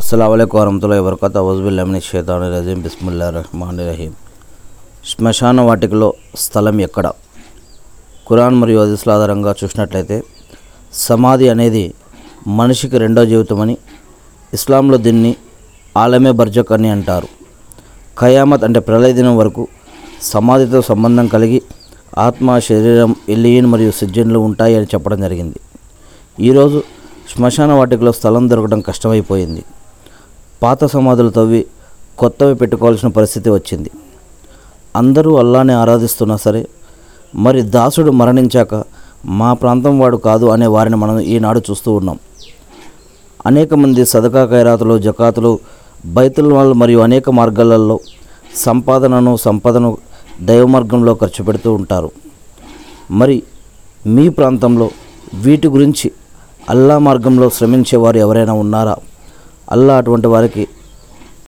అస్సలం వరహతుల్లా వరకత వజబుల్లామిని షేతాను రజీం బిస్మిల్లా రహమాన్ రహీం శ్మశాన వాటికలో స్థలం ఎక్కడ? కురాన్ మరియు హదీస్ల ఆధారంగా చూసినట్లయితే సమాధి అనేది మనిషికి రెండో జీవితమని ఇస్లాంలో దీన్ని ఆలమే బర్జక్ అని అంటారు. ఖయామత్ అంటే ప్రళయ దినం వరకు సమాధితో సంబంధం కలిగి ఆత్మ శరీరం ఎల్లియన్ మరియు సిజ్జన్లు ఉంటాయి అని చెప్పడం జరిగింది. ఈరోజు శ్మశాన వాటికలో స్థలం దొరకడం కష్టమైపోయింది. పాత సమాధులు తవ్వి కొత్తవి పెట్టుకోవాల్సిన పరిస్థితి వచ్చింది. అందరూ అల్లానే ఆరాధిస్తున్నా సరే మరి దాసుడు మరణించాక మా ప్రాంతం వాడు కాదు అనే వారిని మనం ఈనాడు చూస్తూ ఉన్నాం. అనేక మంది సదకా ఖైరాతులు జకాతులు బైతుల వాళ్ళు మరియు అనేక మార్గాలలో సంపాదనను సంపదను దైవ మార్గంలో ఖర్చు పెడుతూ ఉంటారు. మరి మీ ప్రాంతంలో వీటి గురించి అల్లా మార్గంలో శ్రమించే వారు ఎవరైనా ఉన్నారా? అల్లా అటువంటి వారికి